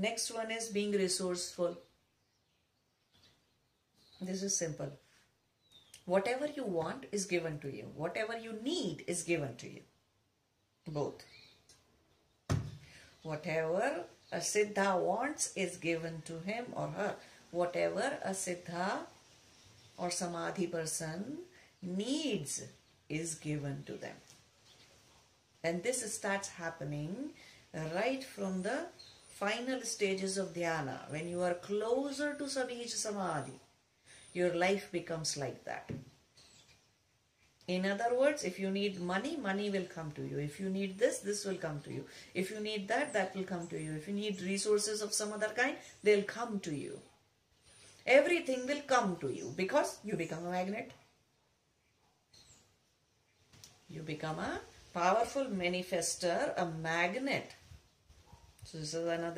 Next one is being resourceful. This is simple. Whatever you want is given to you. Whatever you need is given to you. Both. Whatever a Siddha wants is given to him or her. Whatever a Siddha or Samadhi person needs is given to them. And this starts happening right from the final stages of dhyana. When you are closer to Sabij Samadhi, your life becomes like that. In other words, if you need money, money will come to you. If you need this, this will come to you. If you need that, that will come to you. If you need resources of some other kind, they'll come to you. Everything will come to you because you become a magnet. You become a powerful manifester, a magnet. So is another